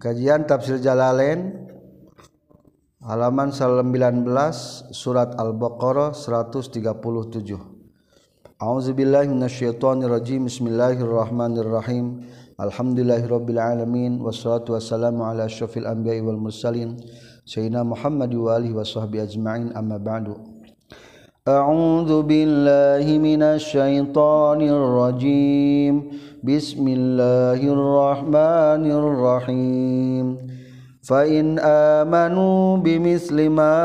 Kajian tafsir Jalalain halaman 19 surat Al-Baqarah 137. A'udzubillahi minasyaitonirrajim. Bismillahirrahmanirrahim. Alhamdulillahirabbil alamin wassalatu wassalamu ala asyrafil anbiya'i wal mursalin sayyidina Muhammad wa alihi washabbihi ajma'in amma ba'du. A'udzu billahi minasy syaithanir rajim. بسم الله الرحمن الرحيم. فإن آمنوا بمثل ما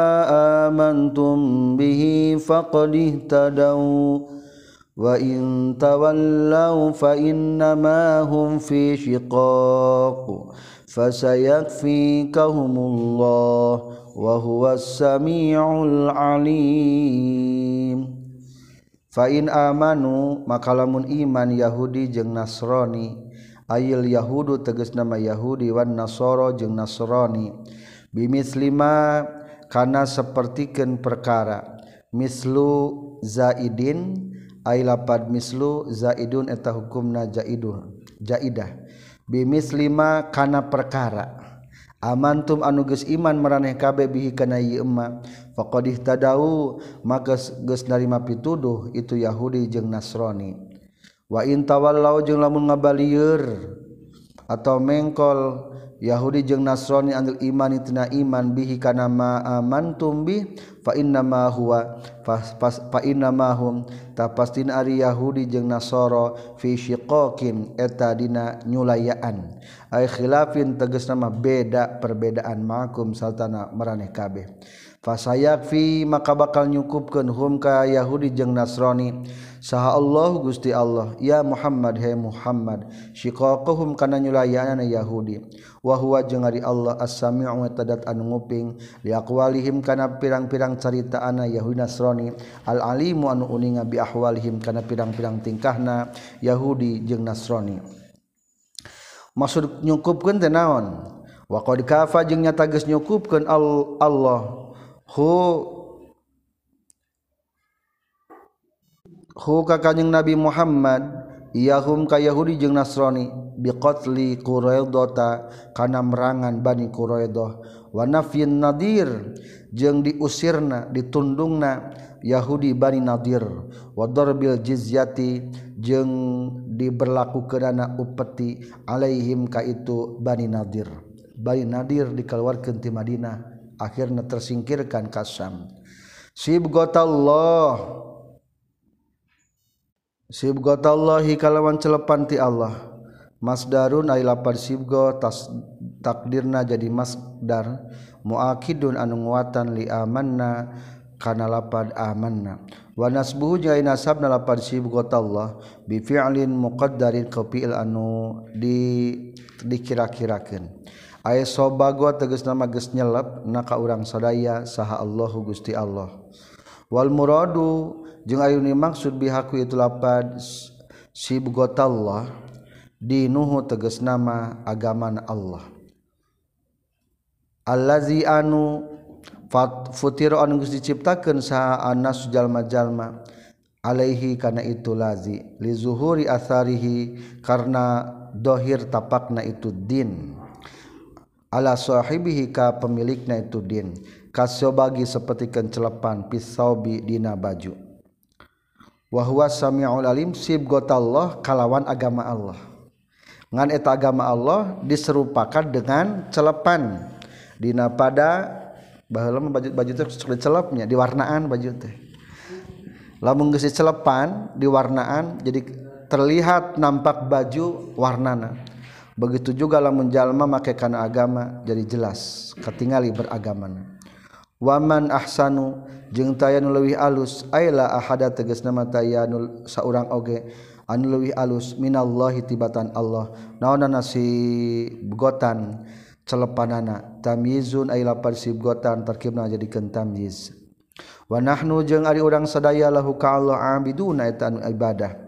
آمنتم به فقد اهتدوا. وإن تولوا فإنما هم في شقاق. فسيكفيكهم الله. وهو السميع العليم amanu makalamun iman Yahudi jeung Nasrani ail Yahudu teges nama Yahudi Wan Nasoro jeung Nasrani bimis 5kana sepertiken perkara mislu zaidin lapad mislu zaidun eta hukum na zaidul zaidah bimis 5kana perkara amantum anuges iman meraneh kabeh bihi kana ieu emma. Faqadih tadau maka geus narima pituduh itu yahudi jeung nasrani. Wa in tawallau jeung lamun ngabalieur. atau mengkol. Yahudi jeung Nasrani anil iman tina iman bihi kana ma amantum bi fa inna ma huwa fa inna ma hum. Ta pastina ari Yahudi jeung Nasara fi syiqaqin eta dina nyulayaan. Ay khilafin tegasna mah beda perbedaan makum saltana maraneh kabeh. Fa sayakfi maka bakal nyukupkeun hum ka Yahudi jeung Nasrani. saha Allah Gusti Allah. Ya Muhammad he Muhammad. Syiqaqahum kana nyulayanana Yahudi. Wa huwa Allah as-sami'u tadat anu nguping. Liakwalihim kana pirang-pirang carita caritaana Yahudi Nasrani. Al-alimu anu uninga bi ahwalihim kana pirang-pirang tingkahna Yahudi jeung Nasrani. Maksud nyukupkeun teh naon? Wa qad kafa jeung nyata geus nyukupkeun Allah. Hu huka kanjing Nabi Muhammad yahum ka Yahudi jeung Nasrani biqatli Quraidah kana merangan Bani Quraidah wa nafyin nadir jeung diusirna ditundungna Yahudi Bani Nadir. Wa darbil jizyati jeung diberlakukeunana upeti alaihim ka itu Bani Nadir. Bani Nadir dikeluarkeun ti Madinah akhirnya tersingkirkan kasam Syam. Sibgatallah sibgotallahi kalawan celepan ti Allah. Masdarun ay lapar sibgo tas takdirna jadi masdar. Muakidun anu nguatan li amanna kana lapad amanna. Wa nasbuhu jeung nasabna lapad sibgotallah bi fi'lin muqaddarin ka fi'il anu di dikira-kirakeun. Ay sobago tegas nama geus nyelep Naka urang sadaya saha Allahu Gusti Allah. Wal muradu jeung ayu dimaksud bihaku itu lapad sibgotallah dinuhu teges nama agaman Allah. Allazi anu futir anu geus diciptakeun saha anas jalma-jalma alaihi kana itu lazi li zuhuri atharihi karena dohir tapakna itu din. Ala sahibihi ka pemilikna itu din. Kasobagi seperti kencelepan pisaubi dina baju. Samlim sib gota Allah kalawan agama Allah. Nganeta agama Allah diserupakan dengan celepan. Dina pada baju-bajucelapnya diwarnaan baju teh. La menggesi celepan diwarnaan jadi terlihat nampak baju warnana. Begitu juga lah menjalma make kana agama jadi jelas ketingali beragama waman ahsanu jeung tayanu leuwih alus aila ahada tegas nama tayanu saurang oge anu leuwih alus minallahi tibatan Allah. Naonana si gotan celepanana tamyizun ai lapar si gotan tarkibna jadikeun tamyiz. Wa nahnu jeung ari urang sadaya lahu ka Allah abiduna eta anu ibadah.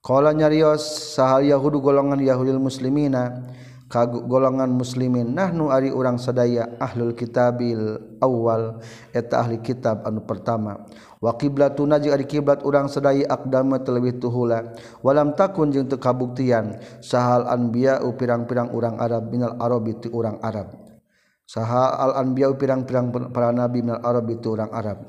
Qala nyarios sahal yahudu golongan yahudil muslimina kagu golongan muslimin nahnu ari urang sadaya ahlul kitabil awal eta ahli kitab anu pertama wa qiblatuna jeung ari kiblat urang sadaya aqdama terlebih tuhula walam takun jeung teu kabuktian sahal anbiya pirang-pirang urang arab minal arabi ti urang arab saha al anbiya pirang-pirang para nabi minal arabi ti urang arab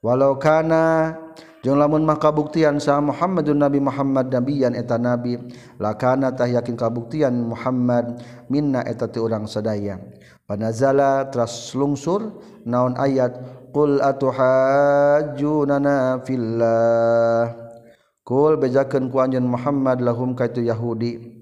walau kana jeung lamun mah kabuktian sa Muhammadun Nabi Muhammad nabiyan eta nabi lakana tah yakin kabuktian Muhammad minna eta teu urang sadaya. Panazala tras lungsur naon ayat qul atuhajjunana fillah. Kul bejakeun ku anjeun Muhammad lahum kaitu Yahudi.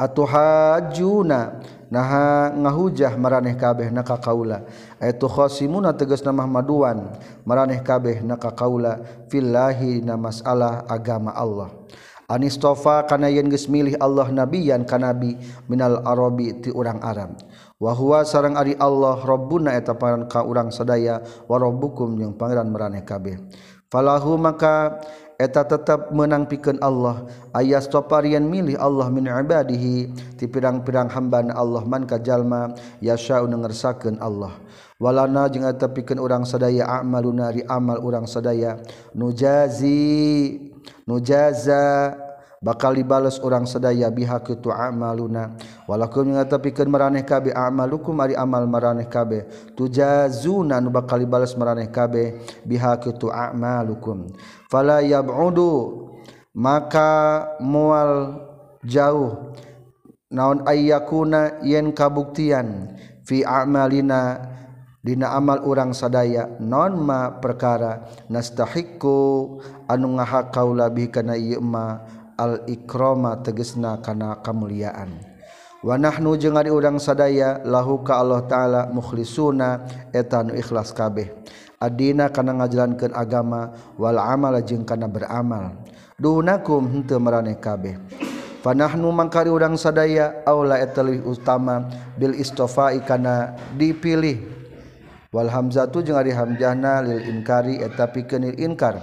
atuh hajuna naha ngahujah maraneh kabeh naka kaula. Itu khosimuna tegas nama maduan maraneh kabeh naka kaula. Fillahi na masalah agama Allah. Anistofa kana yen geus milih Allah nabiyan ka nabi minal arabi ti urang Arab. Wa huwa sareng ari Allah rabbuna eta pangaran ka urang sadaya wa rabbukum jeung pangeran maraneh kabeh. Falahu maka eta tetap menang piken Allah ayas toparian milih Allah min abadihi ti pirang-pirang hambaan Allah man kajalma yasya ngersakeun Allah. Walana jeung eta pikeun urang sadaya amaluna ri amal urang sadaya. Nujazi nujaza bakal dibales orang sedaya biha kitu amaluna. Walakum ngatepikeun maraneh kabeh amalukum ari amal maraneh kabeh. Tujazuna nu bakal dibales maraneh kabeh biha kitu amalukum. fala yab'udu maka mual jauh. Naon ayyakuna yen kabuktian fi amalina dina amal urang sadaya. Non ma perkara nastahiku anu ngahak kaula bi kana ieu ma al ikrama tegesna kana kamuliaan. Wa nahnu jeung ari urang sadaya lahu ka Allah taala mukhlisuna eta nu ikhlas kabeh. adina kana ngajalankeun agama wal amal jeung kana beramal. Dunakum henteu maraneh kabeh. Panahnu mangkari urang sadaya aula eta utama bil istofai kana dipilih. Wal hamzatu jeung ari hamzahna lil inkari eta pikeun inkar.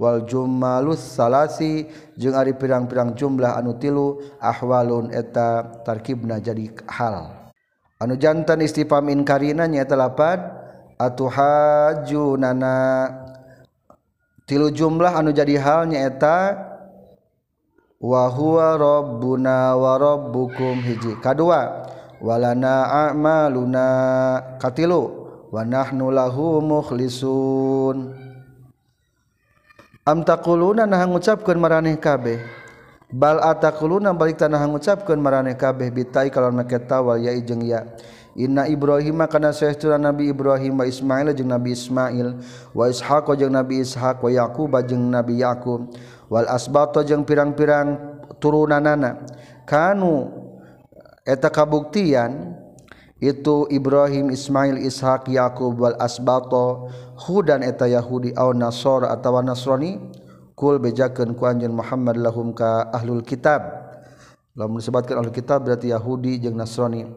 Wal jumalus salasi jeung ari pirang-pirang jumlah anu tilu ahwalun eta tarkibna jadi hal. Anu jantan istifham inkarina nyaeta lapad atuhajunana. Tilu jumlah anu jadi hal nyaeta wa huwa rabbuna wa rabbukum hiji kadua. Walana a'maluna katilu. Wa nahnu lahu mukhlisun. Am taquluna nah ngucapkeun maraneh kabeh? Bal ataquluna balik tanah ngucapkeun maraneh kabeh? Bitai kalau make tawal ya jeung ya. Inna Ibrahim kana saestuna Nabi Ibrahim wa Ismail jeung Nabi Ismail wa Ishaq jeung Nabi Ishaq wa Yaqub jeung Nabi Yaqub wal asbato jeung pirang-pirang turunanana. Kanu eta kabuktian itu Ibrahim Ismail Ishaq Yaqub wal asbato hudan eta Yahudi aw Nasor atawa Nasrani kul bejakeun ku anjeun Muhammad lahum ka ahlul kitab. Lamun disebutkan ahlul kitab berarti Yahudi jeung Nasrani.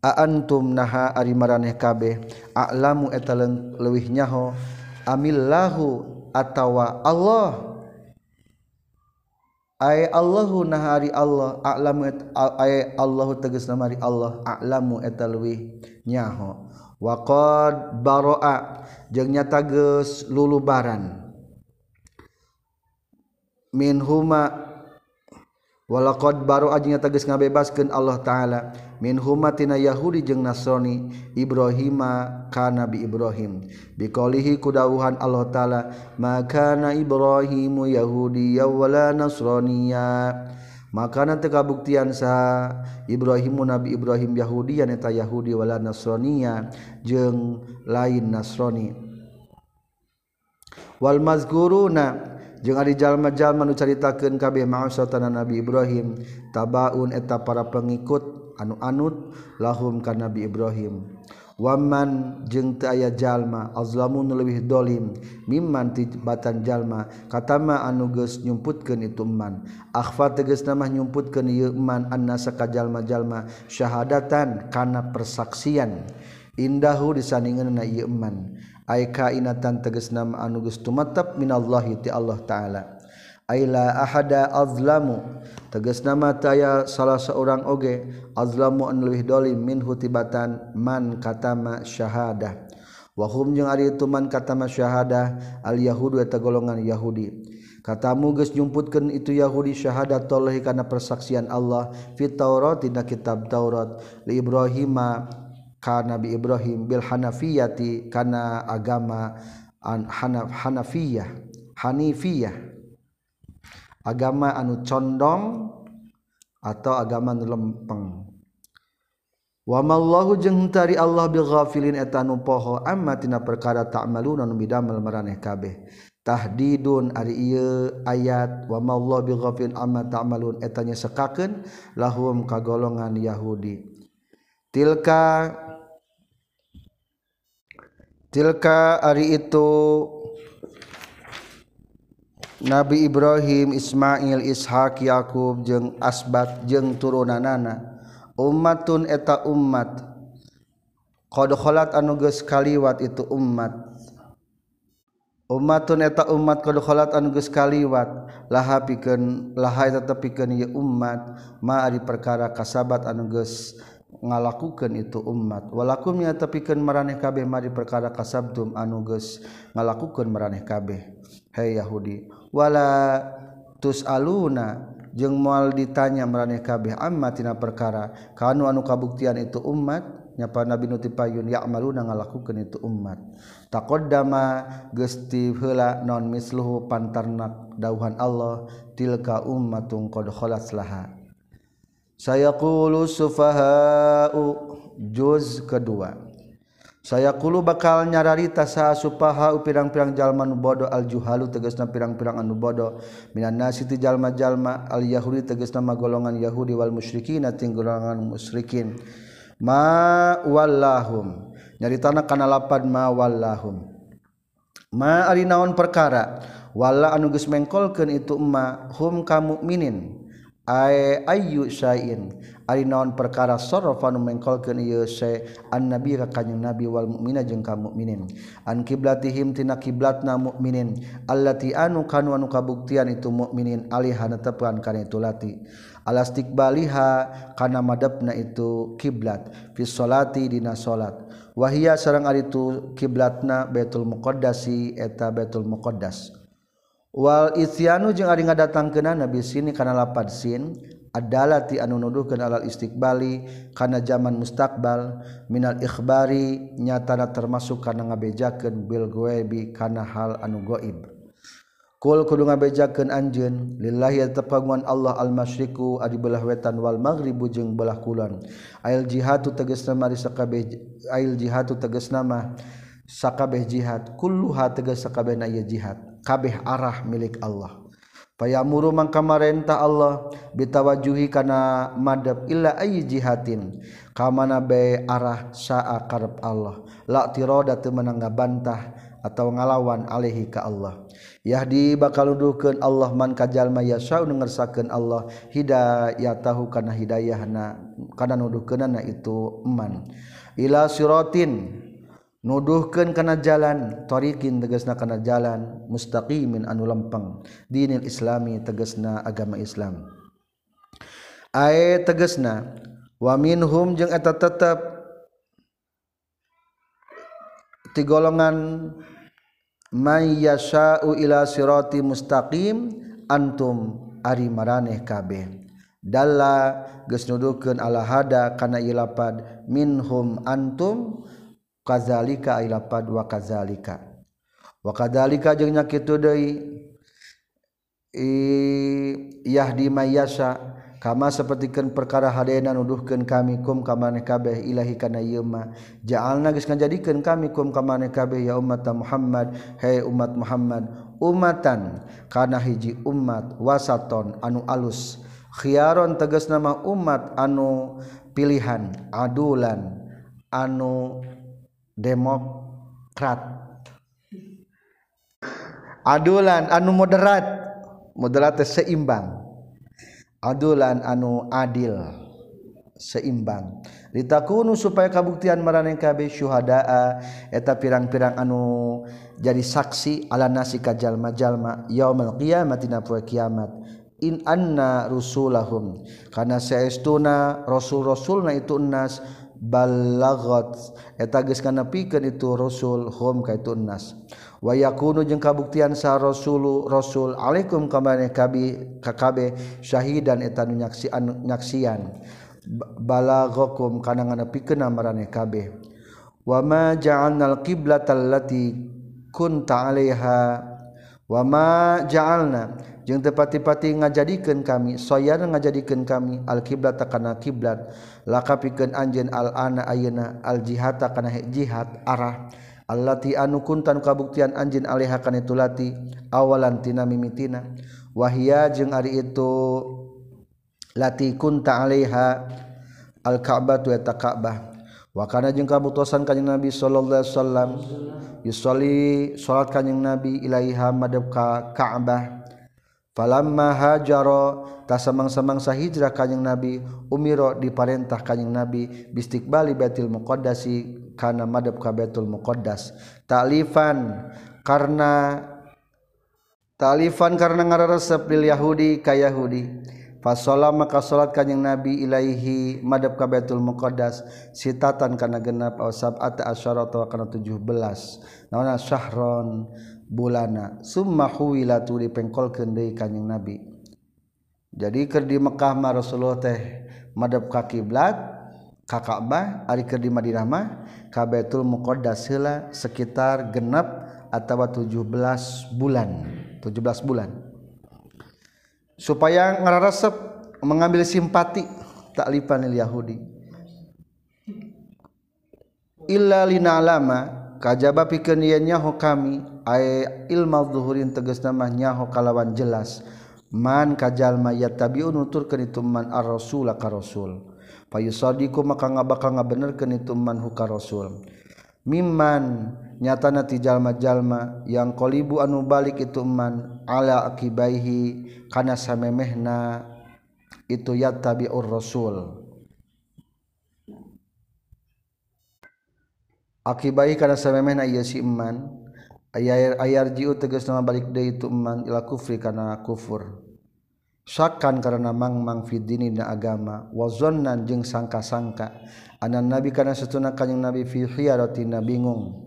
aantum naha ari maraneh kabeh. A'lamu eta leuwih nyaho. Amillahu atawa Allah. Ay Allahu nahari Allah. A'lamu et, ay Allahu tegas namari Allah. A'lamu eta leuwih nyaho. Wa qad baraa jeung nyata geus lulubaran. Min huma walakod baru aja teges ngabebaskeun Allah ta'ala. Min humatina Yahudi jeung Nasrani Ibrahima ka nabi Ibrahim. Biqaulihi kudawuhan Allah ta'ala maka na Ibrahimu Yahudi ya wala Nasraniya. Makana teu kabuktian sa Ibrahimu Nabi Ibrahim Yahudi yang eta Yahudi wala Nasraniya jeung lain Nasrani. Wal mazkuruna Jjallma-jalman caritakan kabeh masa Nabi Ibrahim tabaun eta para pengikut anu-anut lahum kan Nabi Ibrahim. Waman jeng aya jalma azlamun lebih dolim mimman tibatan jalma katama anu geus nyumputkeun itu man akhfa tegas nama nyumputkeun ieu man annasa ka jalma-jalma syahadatan kana persaksian. Indahu disaningeunna ieu naman kainatan teges nama anuges tumatap minallahiti Allah ta'ala. Ayla ahada azlamu teges nama taya salah seorang oge azlamu an lebih dolim min hutibatan man katama syahadah. Wahum jeung ari ituman kata masyahadah al yahudu eta golongan Yahudi. Kata muges nyumputkeun itu Yahudi syahadat toleh kana persaksian Allah fit Taurat dina kitab Taurat. Li Ibrahim kana Nabi Ibrahim bil Hanafiyati kana agama an Hanaf Hanafiyah Hanifiyah. Agama anu condong atau agama nu lempeng. Wamallahu jeung tari Allah bil ghafilin eta nu poho amma tina perkara ta'maluna nu bidamel maraneh kabeh. Tahdidun ari ieu ayat wamallahu bil ghafilin amma ta'malun eta nya sekakeun lahum kagolongan Yahudi. Tilka tilka ari itu Nabi Ibrahim Ismail Ishak Yakub jeung asbat jeung turunanana. Umatun eta umat qad khalat anu geus kaliwat itu umat umatun eta umat qad khalat anu geus kaliwat. Laha pikeun laha eta tepikeun ieu umat ma ari perkara kasabat anu geus ngalakukan itu umat. Walakumnya tepikan meraneh kabeh mari perkara kasabtum anuges ngalakukan meraneh kabeh. Hai hey Yahudi wala tus aluna jeung mual ditanya meraneh kabeh amma tina perkara kanu anu kabuktian itu umat nyapa Nabi Nuti Payun ya amaluna ngalakukan itu umat. Taqaddama gesti heula non misluhu pantarnak dauhan Allah tilka ummatun qad khalat laha. sayakulu sufahau juz kedua. Sayakulu bakal nyararita sa supaha pirang-pirang jalma nu bodoh al juhalu tegasna pirang-pirang anu bodoh minan nasi ti jalma-jalma al yahudi tegasna magolongan yahudi wal musyrikin ting golongan musyrikin. Ma wallahum nyaritana kana lapad ma wallahum. Ma ari naon perkara? Wala anu geus mengkolkeun itu ma hum ka mukminin ayu sayin ari naon perkara sorofa mengkolkeun ieu se annabi ka kanjing nabi wal mukmina jeung ka mukminin an kiblatihim tina kiblatna mukminin allati anu kanu anu kabuktian itu mukminin alihana tepan kana itu lati. Alastikbaliha kana madepna itu kiblat. Fi salati dina salat. Wahia sareng ari itu kiblatna baitul muqaddasi eta baitul muqaddas. Wal isyanu jeung ari ngadatangkeunna nabi sini kana lapad sin adalati anu nuduhkeun alal istiqbali kana zaman mustaqbal minal ikhbari nyatana termasuk kana ngabejakeun bil ghaibi kana hal anu gaib Kul kudu ngabejakeun anjeun lillahi tapanguan Allah al masyriqu adi belah wetan wal maghribu jeung belah kulon. Ail jihadu tegasna mari sakabeh ail jihadu tegasna mah sakabeh jihad kulluha tegas sakabehna ieu jihad. kabeh arah milik Allah. Paya muru mangkamarentah Allah bitawajuhi kana madab illa ayyi jihatin kamana bae arah saa karep Allah. La tiroda teu meunang bantah atau ngalawan alaihi ka Allah. Yahdi bakal nuduhkeun Allah man ka jalma yasau ngersakeun Allah hidayatahu kana hidayahna kana nuduhkeunana itu man. Ila siratin nuduhkan karena jalan thorikin tegesna karena jalan mustaqimin anu lempeng. Dinil islami tegesna agama Islam. Ae tegesna wa minhum jeung eta tetep ti golongan may yasha'u ila sirati mustaqim antum ari maraneh kabeh. Dalla geus nuduhkeun ala hada kana ilapad minhum antum kazalika ilapad wa kazalika. Wa kadzalika jeung nya kitu deui yahdi mayasa kama sapertikeun perkara hadena nuduhkeun kami kum ka maneh kabeh ilahi kana ieu mah. Ja'alna geus ngajadikeun kami kum ka maneh kabeh ya umat Muhammad. Hai umat Muhammad umatan kana hiji umat wasaton anu alus. Khiaron tegas nama umat anu pilihan adulan anu Demokrat. Adulan anu moderat. Moderat seimbang. Adulan anu adil seimbang. Ditakunu supaya kabuktian maraneh KB syuhadaa eta pirang-pirang anu jadi saksi ala nasi kajal majalma yaumul qiyamati na poe kiamat. In anna rusulahum. Karena saestuna rasul-rasulna itu nas balagot eta geus kanepikeun itu rasul hum ka itu nas. Wa yakunu jeung kabuktian sa rasulu rasul alaikum kamane kabi kakabe syahidan eta nu nyaksian. Nyaksian balagokum kana nganepikeun marane kabeh wa ma ja'alnal qiblatal lati kunta 'alaiha. Wa ma ja'alna Yang tepati-pati ngajadikan kami soyan ngajadikan kami al kiblat takana kiblat lakapikan anjen al ana ayena al jihata kana jihad arah. Allati anu kuntan kabuktian anjen alihakan itu lati awalan tina mimitina. Wahia jeng ari itu lati kunta alaiha al ka'batu eta ka'bah. Wakana jeung kabutusan kanjing Nabi sallallahu alaihi wasallam yusolli salat kanjing Nabi ilaiha madab ka Ka'bah. Falamma hajaro tasamang-samangsa hijrah kanjing Nabi umiro diparentah kanjing Nabi bistiqbali Baitul Muqaddasi kana madhab ka Baitul Muqaddas. Ta'lifan karena ta'lifan karena ngararesep lil Yahudi ka Yahudi. Fasola maka salat kanjing Nabi ilaihi madhab ka Baitul Muqaddas sitatan kana genap aw sab'ata asyara kana 17. Naona syahron bulana. Summahuwila tu dipengkol kendai kanyang nabi. Jadi ker di Mekah mah Rasulullah teh madhab ka kiblat ka Ka'bah ari ker di Madinah mah ka Baitul Muqaddas heula sekitar genep atawa 17 bulan 17 bulan. Supaya ngararesep mengambil simpati taklipan Yahudi. Illa lina kajba pikan nyaho kami ai ilmu zuhurin tegas nama nyaho kalawan jelas. Man kajalma mayat tabiun nuturkan itu man ar rasul ka rasul. Payu sadiku maka nga ngabenerkeun itu man huka rasul. Mimman nyatana ti jalma-jalma yang qolibu anu balik itu man ala akibaihi kana samemehna itu yattabiur rasul. akibai karena samemehna ieu si iman ayar ayar jiu tegas nama balik deui itu iman ila kufri karena kufur. Syakan karena mangmang fi dini na agama. Wa zannan jeung sangka-sangka. Anan nabi karena satuna kanjing nabi fi khiyaratina bingung.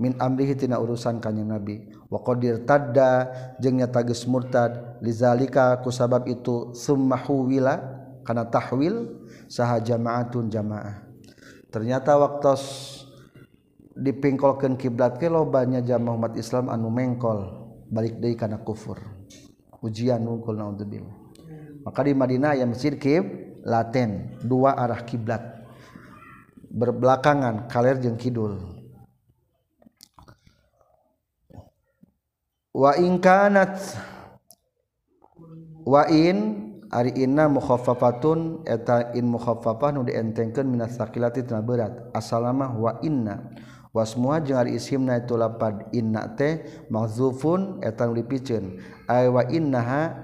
Min amrihi tina urusan kanjing nabi. Wa qadir tadda jeung nyata geus murtad. Lizalika ku sabab itu summa huwila kana tahwil saha jamaatun jamaah. Ternyata waktu dipingkolkan kiblat ke lobanya jamaah umat Islam anu mengkol balik dari karena kufur. Ujian nungkul naudzubillah. Maka di Madinah yang masjid kib laten dua arah kiblat. Berbelakangan kaler jeung kidul. Wa in kanat wa in ari inna mukhaffafatun eta in mukhaffafah nu dientengkeun minas sakilati tina berat. Asalama wa inna semua jeung ari isimna itu lapad inna teh mahzufun etang dipicen ay wa innaha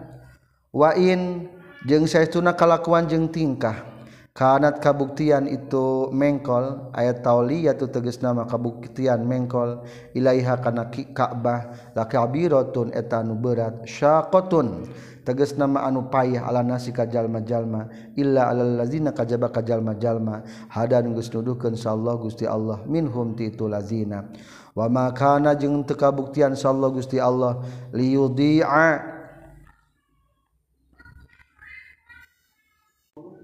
wa in jeung saestuna kalakuan jeung tingkah. Kanat kabuktian itu mengkol ayat tauli yaitu tegas nama kabuktian mengkol ilaiha kana Ka'bah la kabiratun etanu berat syaqatun tegas nama anu payah ala nasi kajallma-jalma illa alal lazina kajaba kajallma-jalma hadan geus nuduhkeun sallallahu Gusti Allah. Minhum ti itu lazina. Wa ma kana jeung teu kabuktian sallallahu Gusti Allah. Liyudhi'a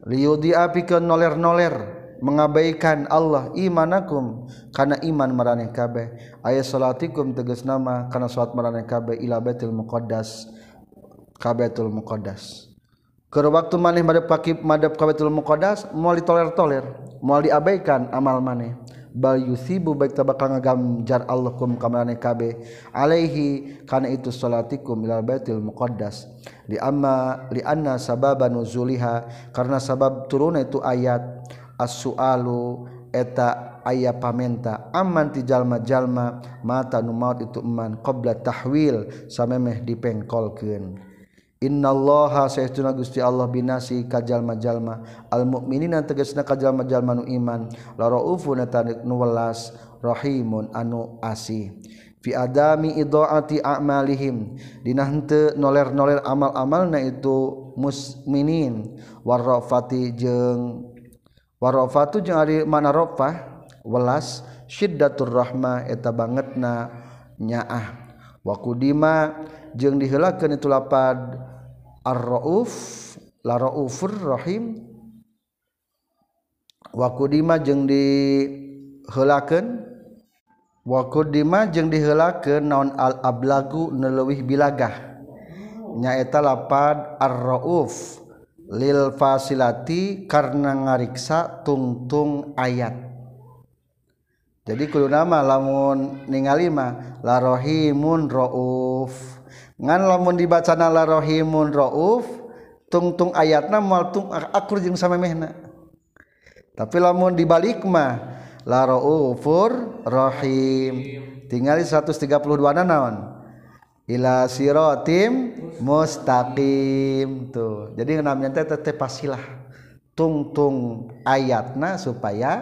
liyudhi'a pikeun noler-noler mengabaikan Allah imanakum karena iman maraneh kabeh. Ayat salatikum tegas nama karena salat maraneh kabeh ila baitul muqaddas kabetul muqaddas. Ke waktu maneh madep pakib madep kabetul muqaddas mau ditoler-toler mau diabaikan amal maneh. Bal yusibu baik tabakal ngagamjar Allah kum kamarane kabe. Alaihi kana itu salatikum ila baitil muqaddas. Li amma li anna sababa nuzuliha karena sabab turunnya itu ayat. As-su'alu eta aya pamenta. Aman ti jalma-jalma mata nu maut itu eman qabla tahwil samemeh dipengkolkeun Innallaha saytuna Gusti Allah binasi kajal majalma al mukminina tegasna kajal majalma nu iman. La raufun nu welas rahimun anu asih. Fi adami idaati a'malihim. Dina henteu noler-noler amal-amalna itu musminin. Warrafati jeung warrafatu jeung ari mana rafah welas syiddatur rahmah eta bangetna nyaah. Wa qudima jeung diheulakeun itu lapad ar-rauf la raufur rahim. Wa qudima jeung diheulakeun. Wa qudima jeung diheulakeun naon al ablagu neleuwih bilagah. Nyaeta lapad ar-rauf lil fasilati karena ngariksa tungtung ayat. Jadi kudu nama lamun ningali mah la rahimun rauf. ngan lamun dibaca nala rohimun rauf tungtung ayatna mal tung akur jeung samemehna. Tapi lamun dibalik mah la raufur rahim tinggali 132 na naon? Ila siratim mustaqim. Tuh jadi namanya teh teh pasilah. Tungtung ayatna supaya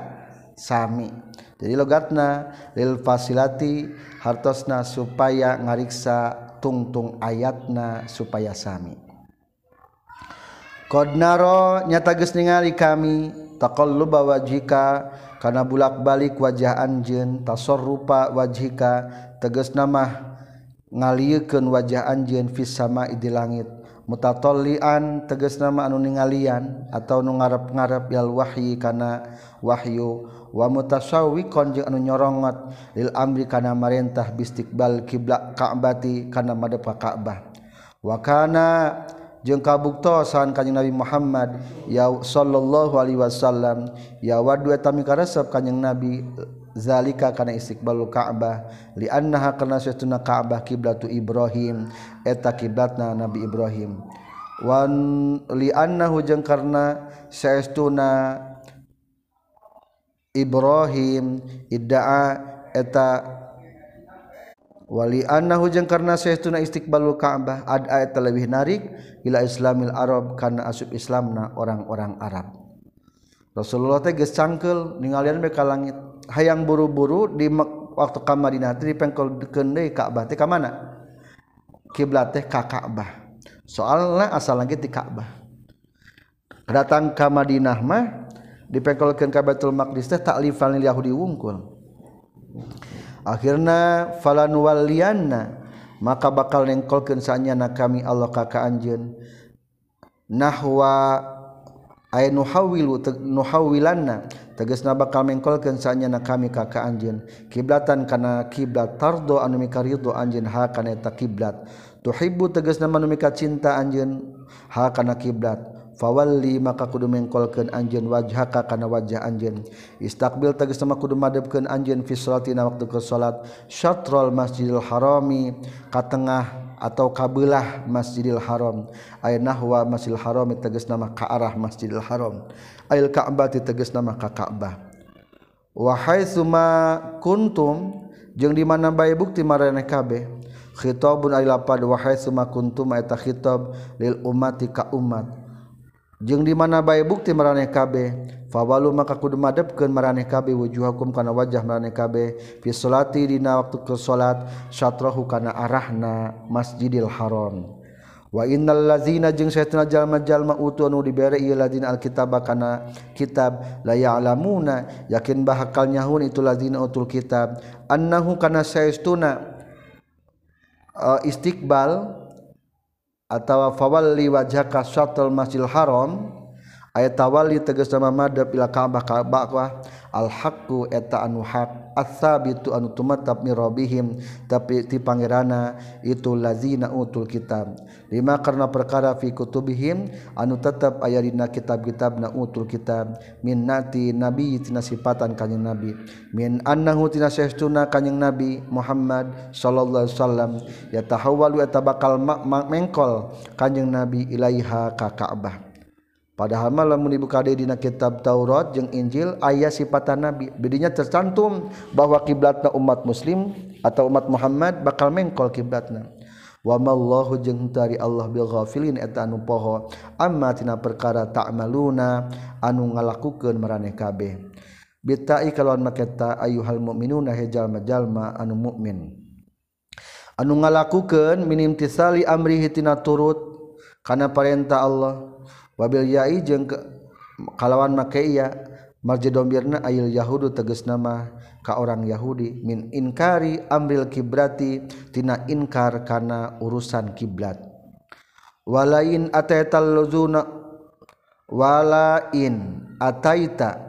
sami. Jadi logatna lil fasilati hartosna supaya ngariksa tungtung ayatna supaya sami. Qadnara nyata geus ningali kami taqalluba wajhika kana bulak-balik wajah anjeun tasorrupa wajhika tegas nama ngalieukeun wajah anjeun fis sama di langit. Mutatollian tegas nama anu ningalian atau nu ngarep-ngarep yal wahyi kana wahyu. wa mutasawi jeung anu nyorongot lil amri kana marentah bistiqbal kiblat Ka'bati kana madep ka Ka'bah. Wa kana jeung kabuktosan kanjing Nabi Muhammad ya sallallahu alaihi wasallam ya wadu eta mikaresep kanjing Nabi zalika kana istiqbalul Ka'bah li annaha kana satuna Ka'bah kiblatu Ibrahim eta kiblatna Nabi Ibrahim. Wan li annahu jeung karna saestuna Ibrahim iddaa eta wali annahu jeung karna saestuna istiqbalul Ka'bah ad'a eta leuwih narik ila islamil arab karena asup islamna orang-orang Arab. Rasulullah teh geus cangkeul ningalian ka langit. Hayang buru-buru di waktu ka Madinah teh dipengkelkeun deui Ka'bah teh ka mana? Kiblat teh ka Ka'bah. Soalna asal lagi di Ka'bah. Datang ka Madinah mah dipengkolkan ka Baitul Maqdis teh taklifan lil Yahudi wungkul. Akhirna falan walianna maka bakal nengkolkeun sanyana kami Allah ka ka anjeun nahwa ay nuhawilu nuhawilanna tegasna bakal mengkolkeun sanyana kami ka ka anjeun kiblatan kana kiblat tardo anu mikarido anjeun ha kana eta kiblat. Tuhibbu tegasna manu mika cinta anjeun ha kana kiblat. fawalli maka kudu mengkolkeun anjeun wajhaka kana wajah anjeun. Istaqbil tegas sama kudu madepkeun anjeun fi salatina waktu ke salat. Syatrul masjidil harami ka tengah atau kabelah Masjidil Haram. Ay nahwa Masjidil Haram tegas nama ka arah Masjidil Haram. Ayil Ka'bah tegas nama ka Ka'bah. Wa haitsuma kuntum jeung di mana bae bukti marane kabeh? Khitabun ay lapad wa haitsuma kuntum eta khitab lil ummati ka umat jeung di mana bae bukti maraneh kabeh. Fawalu maka kudu madepkeun maraneh kabeh wujuhakum kana wajah maraneh kabeh. Fi salati dina waktu ke salat syatrahu kana arahna masjidil haram. Wa innal ladzina jeung saytuna jalma-jalma utu anu dibere ieu ladzina alkitab kana kitab la ya'lamuna. Yakin bahakal nyahun itu ladzina utul kitab. Annahu kana saestuna uh, istiqbal atawa fawalli wajhaka syatral masjidil haram. Ayat tawalli tegas nama madab ila ka'bah ka'bah al-haqqu eta anu hak as-sabitu anu tumatab min rabbihim tapi ti pangerana itu lazina utul kitab. Lima karena perkara fi kutubihim anu tetap aya dina kitab-kitab na utul kitab. Min nati nabi tina sifatan kanjing nabi. Min annahu tina sesuna kanjing nabi Muhammad sallallahu alaihi wasallam. Ya tahawwalu eta bakal mengkol kanjing nabi ilaiha ka Ka'bah padahal malam ibu kade dina kitab Taurat jeung Injil ayat sifatan nabi Bedinya tercantum bahwa kiblatna umat muslim atau umat Muhammad bakal mengkol kiblatna. Wa mallahu jeung tari Allah bil ghafilin eta anu poho amma tina perkara ta'maluna anu ngalakukeun maraneh kabeh. Bitai kalawan maketa ayuhal mu'minuna hejal majalma anu mukmin anu ngalakukeun minim tisali amrihi tina turut kana perintah Allah. wabil yai jeung kalawan make iya marjidombirna ayil yahudu teges nama ka orang Yahudi min inkari amril kibrati tina inkar kana urusan kiblat. Walain ataital luzuna walain ataita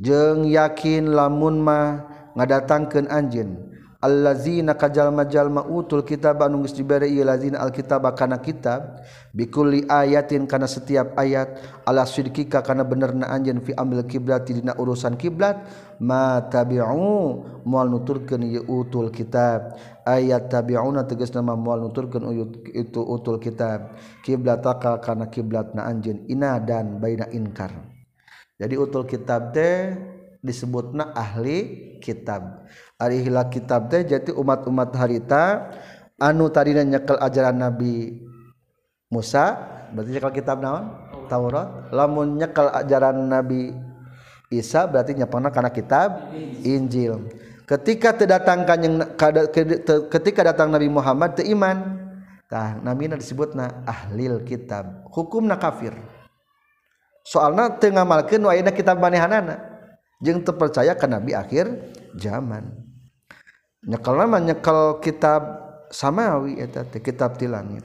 jeung yakin lamun mah ngadatangkeun anjeun. allazina kajalma-jalma utul kitab anu geus dibere ieu lazina alkitab kana kitab bikulli ayatin kana setiap ayat ala sidqika kana benerna anjeun fi amil kiblat dina urusan kiblat ma tabi'u moal nuturkeun ieu utul kitab. Ayat tabi'una tegasna mah moal nuturkeun itu utul kitab. Kiblataka kana kiblatna anjeun ina dan baina inkar. Jadi utul kitab teh disebutna ahli kitab. Hila kitab teh jadi umat-umat harita anu tadi nyekel ajaran nabi Musa berarti nyekel kitab naon? Taurat. Lamun nyekel ajaran nabi Isa berarti nyepana karena kitab Injil. Ketika terdatangkan yang ketika datang Nabi Muhammad te iman tah namina disebutna ahlil kitab. Hukumna kafir. Soalna teu ngamalkeun wa kitab manehanana jeung terpercaya ka nabi akhir zaman. Nyekel nama nyekel kitab samawi eta teh kitab ti langit.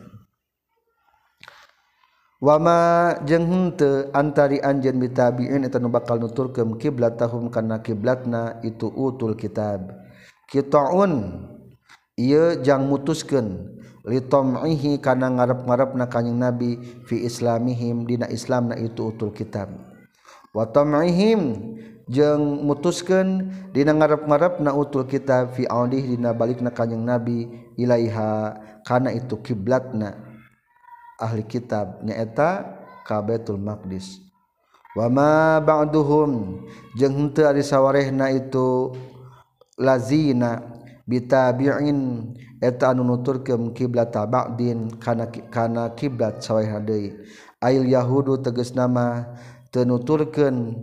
Wama jeung henteu antari anjeun bitabiin eta nu bakal nuturkeun kiblatahum kana kiblatna itu utul kitab. Kitaun ieu jang mutuskeun. Litom'ihi kana ngarep-ngarepna kanjing nabi fi islamihim dina islamna itu utul kitab. Wa tam'ihim jeung mutuskeun ngarap ngarap na utul kita fi audih balik na kanjing nabi ilaiha karena itu kiblat na ahli kitab nyaeta kabetul Baitul Maqdis. Wama ba'duhum jeng henteu ari sawarehna itu lazina bitabi'in eta anu nuturkeun kiblat ba'din kana kana kiblat sawarehna deui. Ail yahudu tegas nama tenuturkeun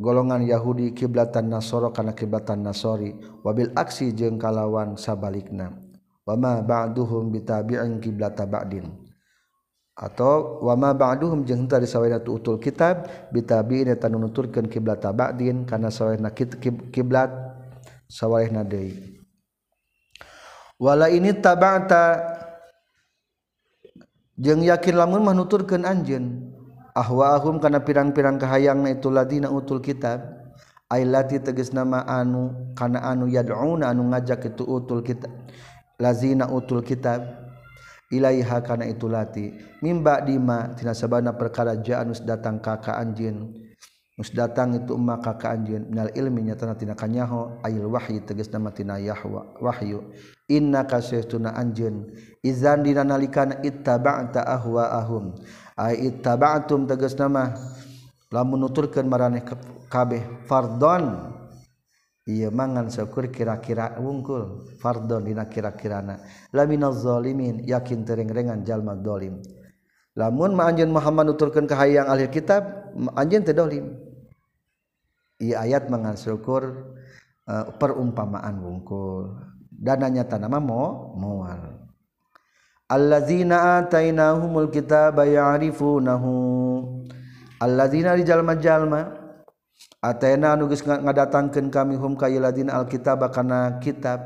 golongan Yahudi kiblatan Nasoro karena kiblatan Nasori wabil aksi jeung kalawan sabalikna. Wama ba'duhum bitabi'in kiblata ba'din. Atau wama ba'duhum jeung teu disawaina tu utul kitab bitabi'in eta nunuturkeun kiblata ba'din kana sawaina kiblat sawaihna deui. Wala ini tabata jeung yakin lamun manuturkeun anjeun. ahwahum kana pirang-pirang kahayangna itu ladina utul kitab ailati tegas nama anu kana anu yad'una anu ngajak itu utul kitab lazina utul kitab ilaiha kana itu lati. Mimba dima tina sabana perkara ja'anus datang ka ka anjeun mus datang itu emma ka ka anjeun. Minal ilmi nyatana tina kanyaho ayil wahyi tegas nama tina yahwa wahyu. Innaka saytuna anjeun. Izan dina nalikana ittaba'ta ahwa ahum tabatum tegas nama. Lamun nuturkan maraneh kabeh. Fardon. Iya mangan syukur kira-kira wungkul. Fardon dina kira-kirana. Laminal zalimin. Yakin tereng-rengan jalma dolim lamun ma anjeun Muhammad nuturkan ke hayang ahli kitab anjeun teu dolim. Iya ayat mangan syukur uh, perumpamaan wungkul. Dan nanya tanama mo moal allazina atainahumul kitaba ya'rifunahu. Allazina rijal majalma ataina anu geus ngadatangkeun kami hum ka allazina alkitaba kana kitab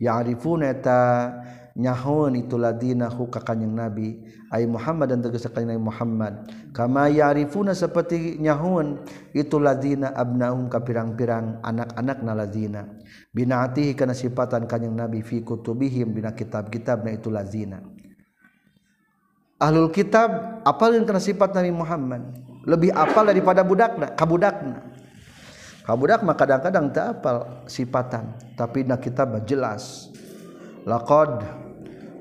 ya'rifuna ta nyahoun itu ladina hu ka kanjing nabi. Ay Muhammad dan tegas kanjing Muhammad. Kama ya'rifuna seperti nyahoun itu ladina abnaum ka pirang-pirang anak-anak na ladina kana sifatan kanjing nabi fi kutubihim bina kitab-kitabna itu lazina ahlul kitab apalin kana sifat Nabi Muhammad? Lebih apal daripada budakna kabudakna kabudak mah kadang-kadang tak apal sifatan tapi na kitab jelas. Laqad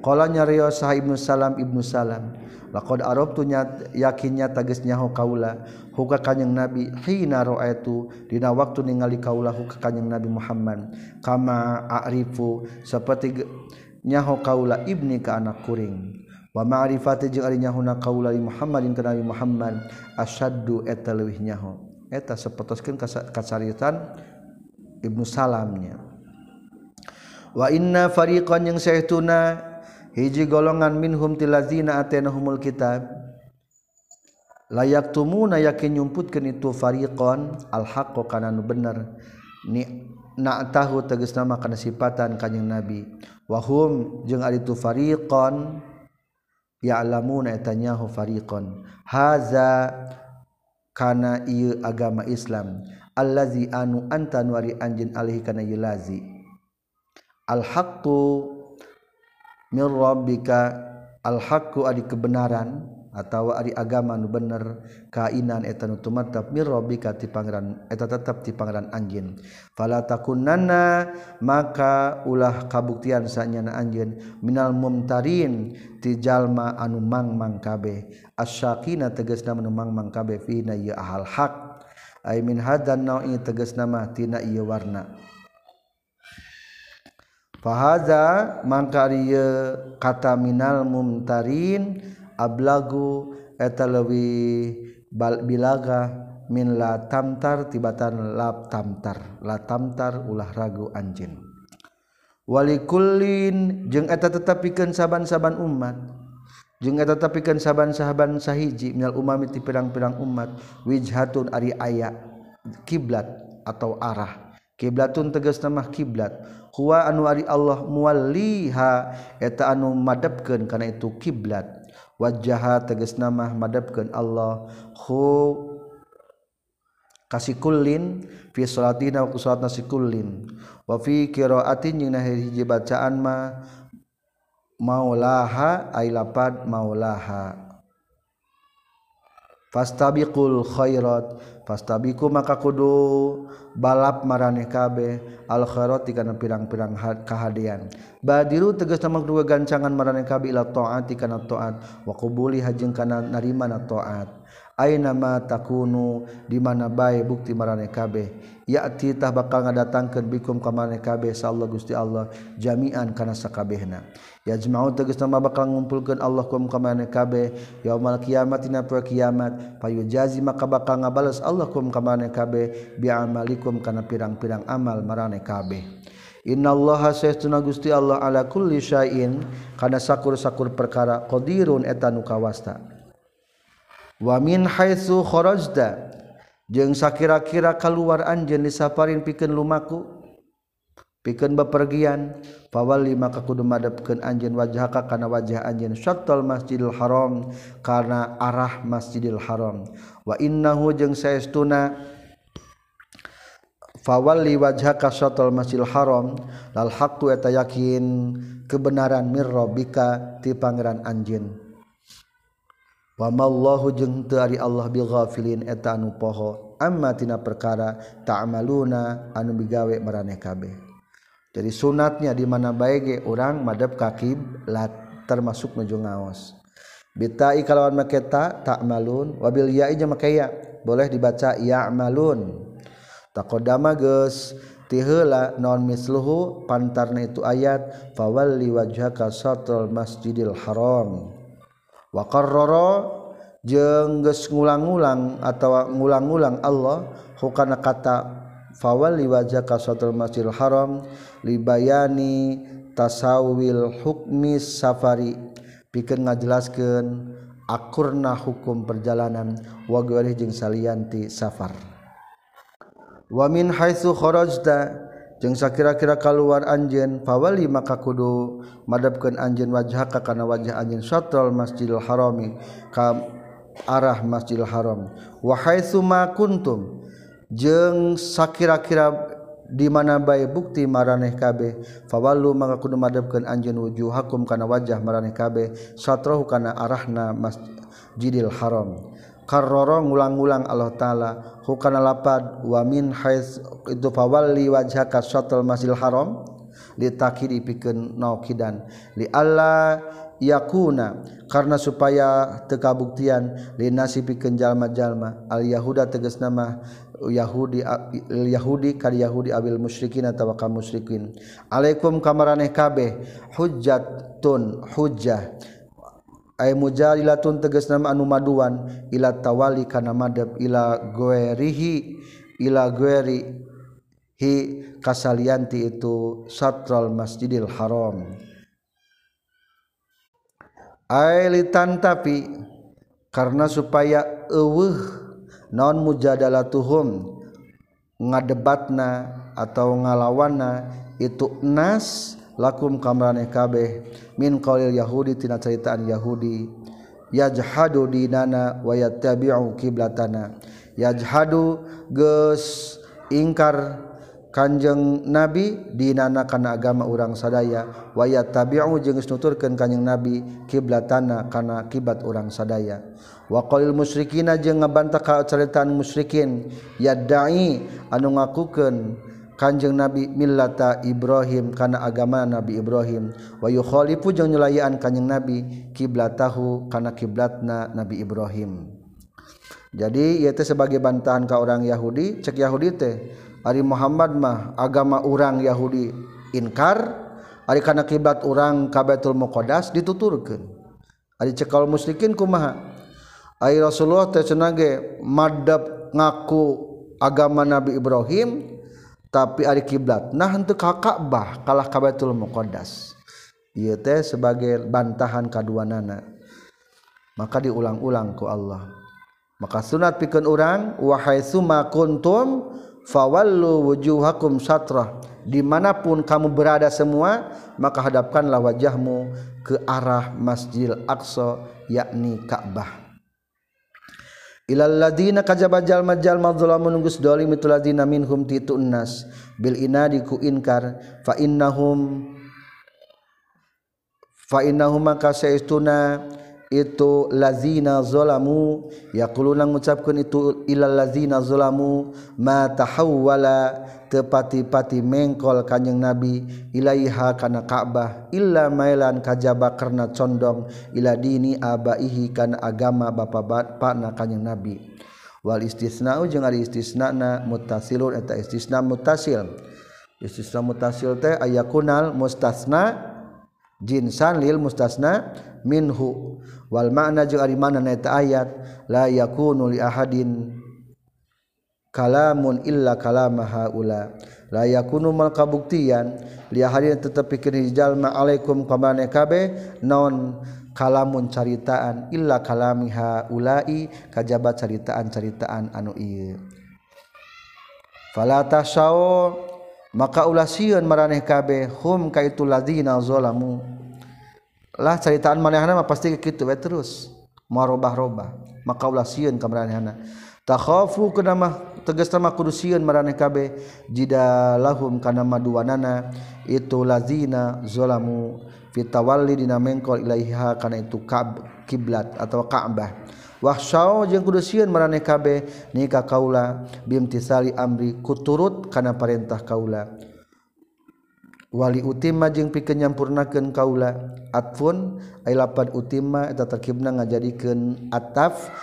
qala nyarios sah ibnu salam ibnu salam. Laqad arabtu yakinnya tagis nyaho kaula huka kanjing nabi hina ra'aitu dina waktu ningali kaula huka kanjing nabi Muhammad. Kama a'rifu seperti nyaho kaula ibni ka anak kuring. Wa ma'rifati jeung ari nyahuna kaula li Muhammadin ka nabi Muhammad asyaddu eta leuwih nyaho. Eta sepetoskeun kasaritan ibnu salamnya. Wa inna fariqan yang sayytuna hiji golongan minhum tilazina atenahumul kitab layak tumu na yakin nyumputkeun itu fariqon alhaqo kana nu bener. Ni na tahu tegas nama kana sifatan kanjing nabi. Wahum jeung ari tu fariqon ya'lamuna etanyahu fariqon. Haza kana ieu agama Islam. Allazi anu antanwari nuari anjeun kana ieu lazi. mir rabbika al haqqu ari kebenaran atau ari agama nu bener kainan eta nu tumatab mir rabbika ti pangeran eta tetap ti pangeran anjeun. Fala takunanna maka ulah kabuktian sanyana anjeun. Minal mumtarin ti jalma anu mangmang kabeh. Asyakina tegasna anu mangmang kabeh fina ya ahal haq. Ay min hadan nau'i tegasna mah tina ieu warna. fahaza mangkari kata minal mumtarin ablagu eta leuwih bilaga min la tamtar tibatan la tamtar la tamtar ulah ragu anjin walikullin jeung eta tetepikeun saban-saban umat jeung eta tetepikeun saban-saban sahiji minal umami ti pirang-pirang umat wijhatun ari aya kiblat atau arah. Kiblatun tegas nama kiblat. huwa anu ari Allah muwalliha eta anu madepkeun kana itu kiblat. Wajjaha tegasna nama madepkeun Allah. Hu kasikullin fi salatina wa salatna sikullin wa fi qiraatin jeung hiji bacaan mah maulaha ai lapad maulaha. fastabiqul khairat. Fastabiqu maka kudu balap maraneh kabeh. Al khairat kana pirang-pirang kahadean badiru tegas nama dua gancangan maraneh kabeh ila taati kana taat. Wa qubuli hajeng kana narima na taat. Aina ma takunu di mana bae bukti marane kabeh. Ya'ti tah bakal ngadatangkeun bikum ka marane kabeh sallallahu Gusti Allah jami'an kana sakabehna. yajma'u tegas nama bakal ngumpulkeun Allah kum ka maneh kabeh yaumul kiamat dina poe kiamat. Payujazi maka bakal ngabales Allah kum ka maneh kabeh bi amalikum kana pirang-pirang amal maraneh kabeh Innallaha saestuna Gusti Allah ala kulli syai'in kana sakur-sakur perkara qadirun eta nu kawasta. Wa min haitsu kharajta. Jeung sakira-kira kaluar anjeun disaparin pikeun lumaku. pikeun bepergian fawalli maka kudu madepkeun anjeun wajhaka kana wajah anjeun syattal masjidil haram kana arah masjidil haram. Wa innahu jeung saestuna fawalli wajhaka syattal masjidil haram lal haqqu eta yakin kebenaran mir rabbika ti pangeran anjeun. Wa mallahu jeung teu ari Allah bi ghafilin eta anu poho amma tina perkara ta'maluna anu bigawe maraneh kabeh. jadi sunatnya di mana baik orang madep kaki lat termasuk menuju ngaos. Bitai kalawan maketa tak malun wabil yai makaya boleh dibaca ya malun takodama geus tihela non misluhu pantarna itu ayat fawalli wajhaka satral masjidil haram. Wa qarrara jeung geus ngulang-ulang atawa ngulang-ulang Allah hukana kata fawal liwaja kasatul masjidil haram libayani tasawil hukmi safari. Pikeun ngajelaskeun akurna hukum perjalanan wa gawalih jeung salianti safar. Wa min haitsu kharajta jeung sakira-kira kaluar anjeun fawali maka kudu madepkeun anjeun wajhaka kana wajah anjeun satrul masjidil harami ka arah masjidil haram. Wa haitsu ma kuntum jeng sakira-kira di mana baik bukti maraneh kabeh. Fawalu maka kudu madhepkeun anjeun wujuhakum kana wajah maraneh kabeh. Satrohu kana arahna masjidil haram. Karroro ngulang-ulang Allah taala hukana lapad wa min haiz itu fawalli wajhaka satral masjidil haram? Litakidi pikeun naukidan. Li alla yakuna karena supaya tekabuktian linasi pikeun jalma-jalma. Al yahuda tegas nama Yahudi Yahudi kar Yahudi abil musyrikin atawa ka musyrikin. Alaikum kamaraneh kabeh. Hujjatun hujjah. Ay mujalilatun tegas nama anu maduan. Ila tawali kana madab ila guerihi ila gueri hi kasalianti itu satral masjidil haram. Ay litan tapi karena supaya eueuh non mujadalatuhum ngadebatna atau ngalawana itu nas lakum kamraneh kabeh. Min qaulil yahudi tina caritaan yahudi. Yajhadu dinana wa yattabi'u kiblatana yajhadu geus ingkar Kanjeng Nabi dinana kana agama urang sadaya. Wa yattabi'u jeung geus nuturkeun kanjeng Nabi kiblatana kana kibat urang sadaya. waqil musyrikina jeung ngabantah ka caritaan musyrikin yadai anu ngakukeun kanjeng nabi millata Ibrahim kana agama Nabi Ibrahim. Wa yukhalifu jeung nyulayaan kanjeng nabi kiblatahu kana kiblatna Nabi Ibrahim. Jadi ieu teh sebagai bantahan ka orang Yahudi cek Yahudi teh ari Muhammad mah agama orang Yahudi inkar ari kana kiblat orang ka Baitul Muqaddas dituturkeun. Ari cekal musyrikin kumaha? Air Rasulullah madb ngaku agama Nabi Ibrahim tapi ada kiblat. Nah untuk kakakbah kalah kabetul muqadas sebagai bantahan kedua nana maka diulang-ulangku Allah. Maka sunat pikan orang wahai Suma kuntum fawallu wujuhakum satrah. Di mana pun kamu berada semua maka hadapkanlah wajahmu ke arah Masjidil Aqsa yakni Ka'bah Iladina kajjallmajalmalzulamunungguslimiladinaminhumtitunnas Bil inadi ku inkar fainnahum fainnahu maka seistuna itu lazina zolamu. Yakulunang mengucapkan itu ilal lazina zolamu ma tahawwala. Tepati-pati mengkol kanjeng Nabi ilaiha kana Ka'bah illa mailan kajaba karena condong ila dini abaihi kana agama bapa-bapana kanjeng Nabi. Wal istisna'u jeung ari istisna'na muttasilun eta istisna muttasil. Istisna muttasil teh aya kunal mustasna jinsan lil mustasna minhu. Wal makna jeung ari mana eta ayat la yakunu li ahadin kalamun illa kalama haula. La yakunu mal kabuktian li ahadin tetep pikeun jalma alaikum kamane kabe non kalamun caritaan illa kalami haulai kajaba caritaan-caritaan anu ieu. Fala tasau maka ulah sieun maraneh kabeh hum kaitu ladina zalamu. lah ceritaan manehna mah pasti kitu we terus. Marobah-robah maka ulah sieun ka manehna takhafu kana mah tegas mah kudu sieun maraneh kabeh jidalahum kana maduanana itu lazina zalamu fitawalli dina mengkol ilaiha kana itu kab kiblat atau ka'bah wahsyaw jeung kudu sieun maraneh kabeh nikah kaula bimtisali amri kuturut kana perintah kaula. Wali utima jeung pikeun nyampurnakeun kaula atfun ai lapad utima eta terkibna ngajadikeun ataf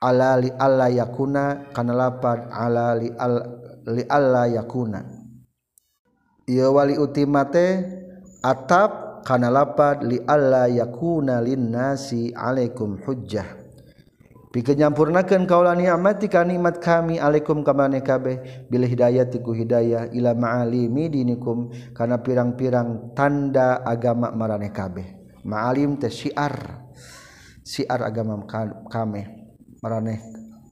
ala li alla yakuna kana lapad ala li al li alla yakuna. Ieu wali utima teh ataf kana lapad li alla yakuna linnasi alaikum hujjah. nyampurnakan kaulah nikmati ka nikmat kami. Alaikum kamane kabeh. Bil hidayah tiku hidayah. Ila ma'alimi dinikum. Karena pirang-pirang tanda agama marane kabeh. Ma'alim teh syiar. Siar agama kami marane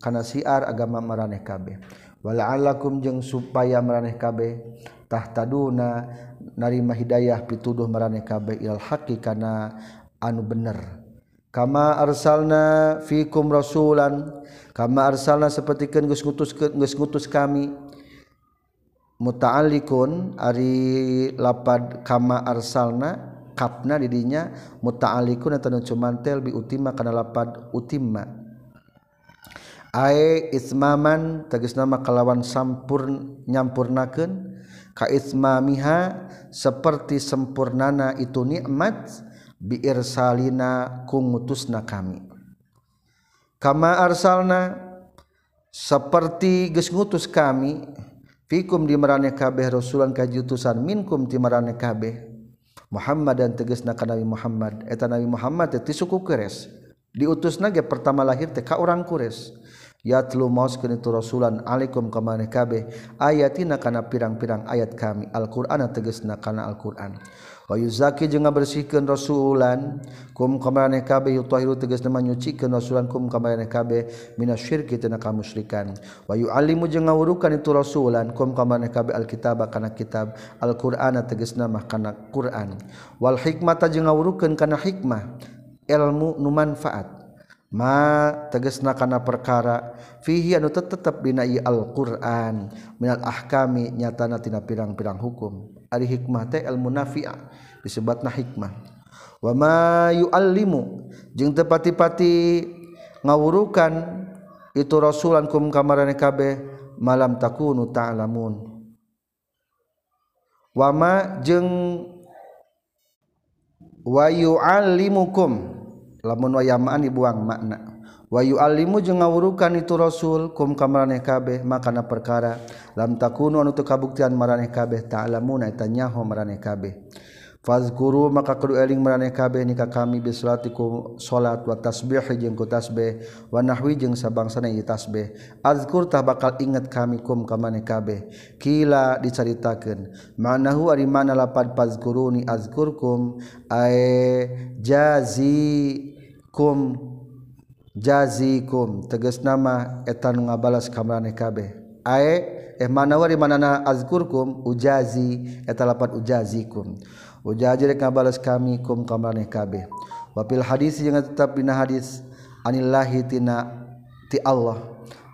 kana siar agama marane kabeh. Wala'allakum jeng supaya marane kabeh. Tahtaduna narima hidayah pituduh marane kabeh. Ilal haqi anu bener. kama arsalna fikum rasulan kama arsalna sapertikeun geus ngutus geus ngutus kami. Muta'alliqun ari lapad kama arsalna kapna di dinya muta'alliqun atawa cuman tel bi utima kana lapad utimma. Ae ismaman tegasna nama kalawan sampur nyampurnakeun. Ka ismamiha seperti sempurnana itu nikmat biir salina kungutusna kami. Kama arsalna seperti geus ngutus kami fikum di marane kabeh rasulan kajutusan minkum ti marane kabeh Muhammad dan tegasna ka Nabi Muhammad. Eta Nabi Muhammad teh suku Quraisy diutusna ge pertama lahir teh ka urang Quraisy yatlu mauskeun itu rasulan alaikum ka maraneh kabeh. Ayatina kana pirang-pirang ayat kami. Al-Qur'an tegasna kana Al-Qur'an. Wayuzaki jeung ngabersihkeun rasulan kum kamarane kabeh yutahiru tegasna manyucikeun rasulan kum kamarane kabeh minasyirki tina kamusyrikan. Wayu alimu jeung ngawurukan itu rasulan kum kamarane kabeh alkitab kana kitab alqur'ana tegasna mah kana Qur'an. Wal hikmata jeung ngawurukeun kana hikmah ilmu nu manfaat. Ma tegesna kana perkara fihi anu tetep dina Al-Qur'an minal ahkami nyatana tina pirang-pirang hukum. ari hikmah teh ilmu nafi'a disebutna hikmah. Wa ma yuallimu jeung tepati-pati ngawurukan itu rasulan kum kamarane kabeh malam takunu ta'lamun. Wa ma jeung wa yuallimukum lamun wa yamaan dibuang makna. wayu alimu je ngawurukan itu rasul kum kam maraneh kabeh makana perkara. Lam takunu anu kabuktian maraneh kabeh ta'lamuna eta nyaho maraneh kabeh. Fazkuru maka kudu eling maraneh kabeh nika kami bi salatikum salat wa tasbih jeung ku tasbih wa nahwi jeung sabangsana ieu tasbih. Azkur tah bakal inget kami kum ka maneh kabeh. Kila dicaritakeun. Manahu ari mana lapad fazkuruni azkurkum ae jazi kum. jazikum teges nama etan ngabalas kamareh kabeh ae eh mana wari manana azkurkum ujazi eta lapat ujazikum. Ujazi rek ngabalas kami kum kamareh kabeh wapil hadis jeung tetap dina hadis anillahi tina ti Allah.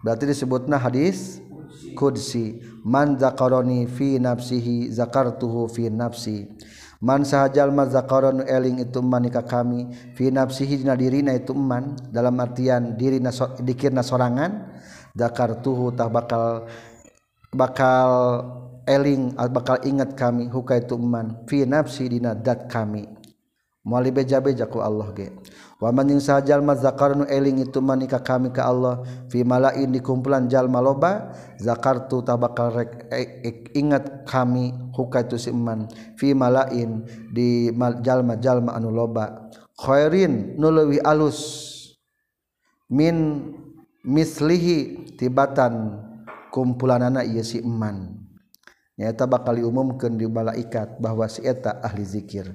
Berarti disebutna hadis kudsi. Man zakaroni fi nafsihi zakartuhu fi nafsi. man sahajallma zakaron eling itu manika kami fi nafsihi dina dirina itu man dalam artian diri so, dikirna sorangan zakar tuhu tah bakal bakal eling bakal ingat kami huka itu man fi nafsi dina dat kami. muali beja-beja ku Allah ge. Wa man ing sajal zakarnu eling itu manika kami ka Allah fi malain di kumpulan jalma loba zakartu tabakal rek e, e, ingat kami hukaitu si iman fi malain di jalma-jalma anu loba. Khairin nu leuwih alus min mislihi tibatan kumpulanana ieu si iman nyaeta bakal diumumkeun di malaikat bahwa si eta ahli zikir.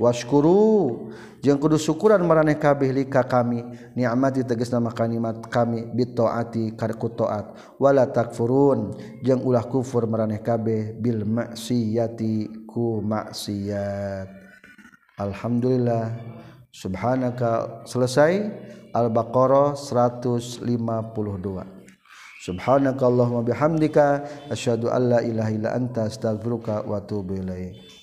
waskuru jeung kudu syukuran maraneh kabeh lika kami ni'mati tegas nama kanimat kami bitaati karku taat wala takfurun. Jeung ulah kufur maraneh kabeh bil maksiyati ku maksiat. Alhamdulillah. Subhanaka. Selesai. Al-baqarah 152 subhanakallahumma bihamdika. Asyhadu alla ilaha illa anta astaghfiruka wa atubu ilaik.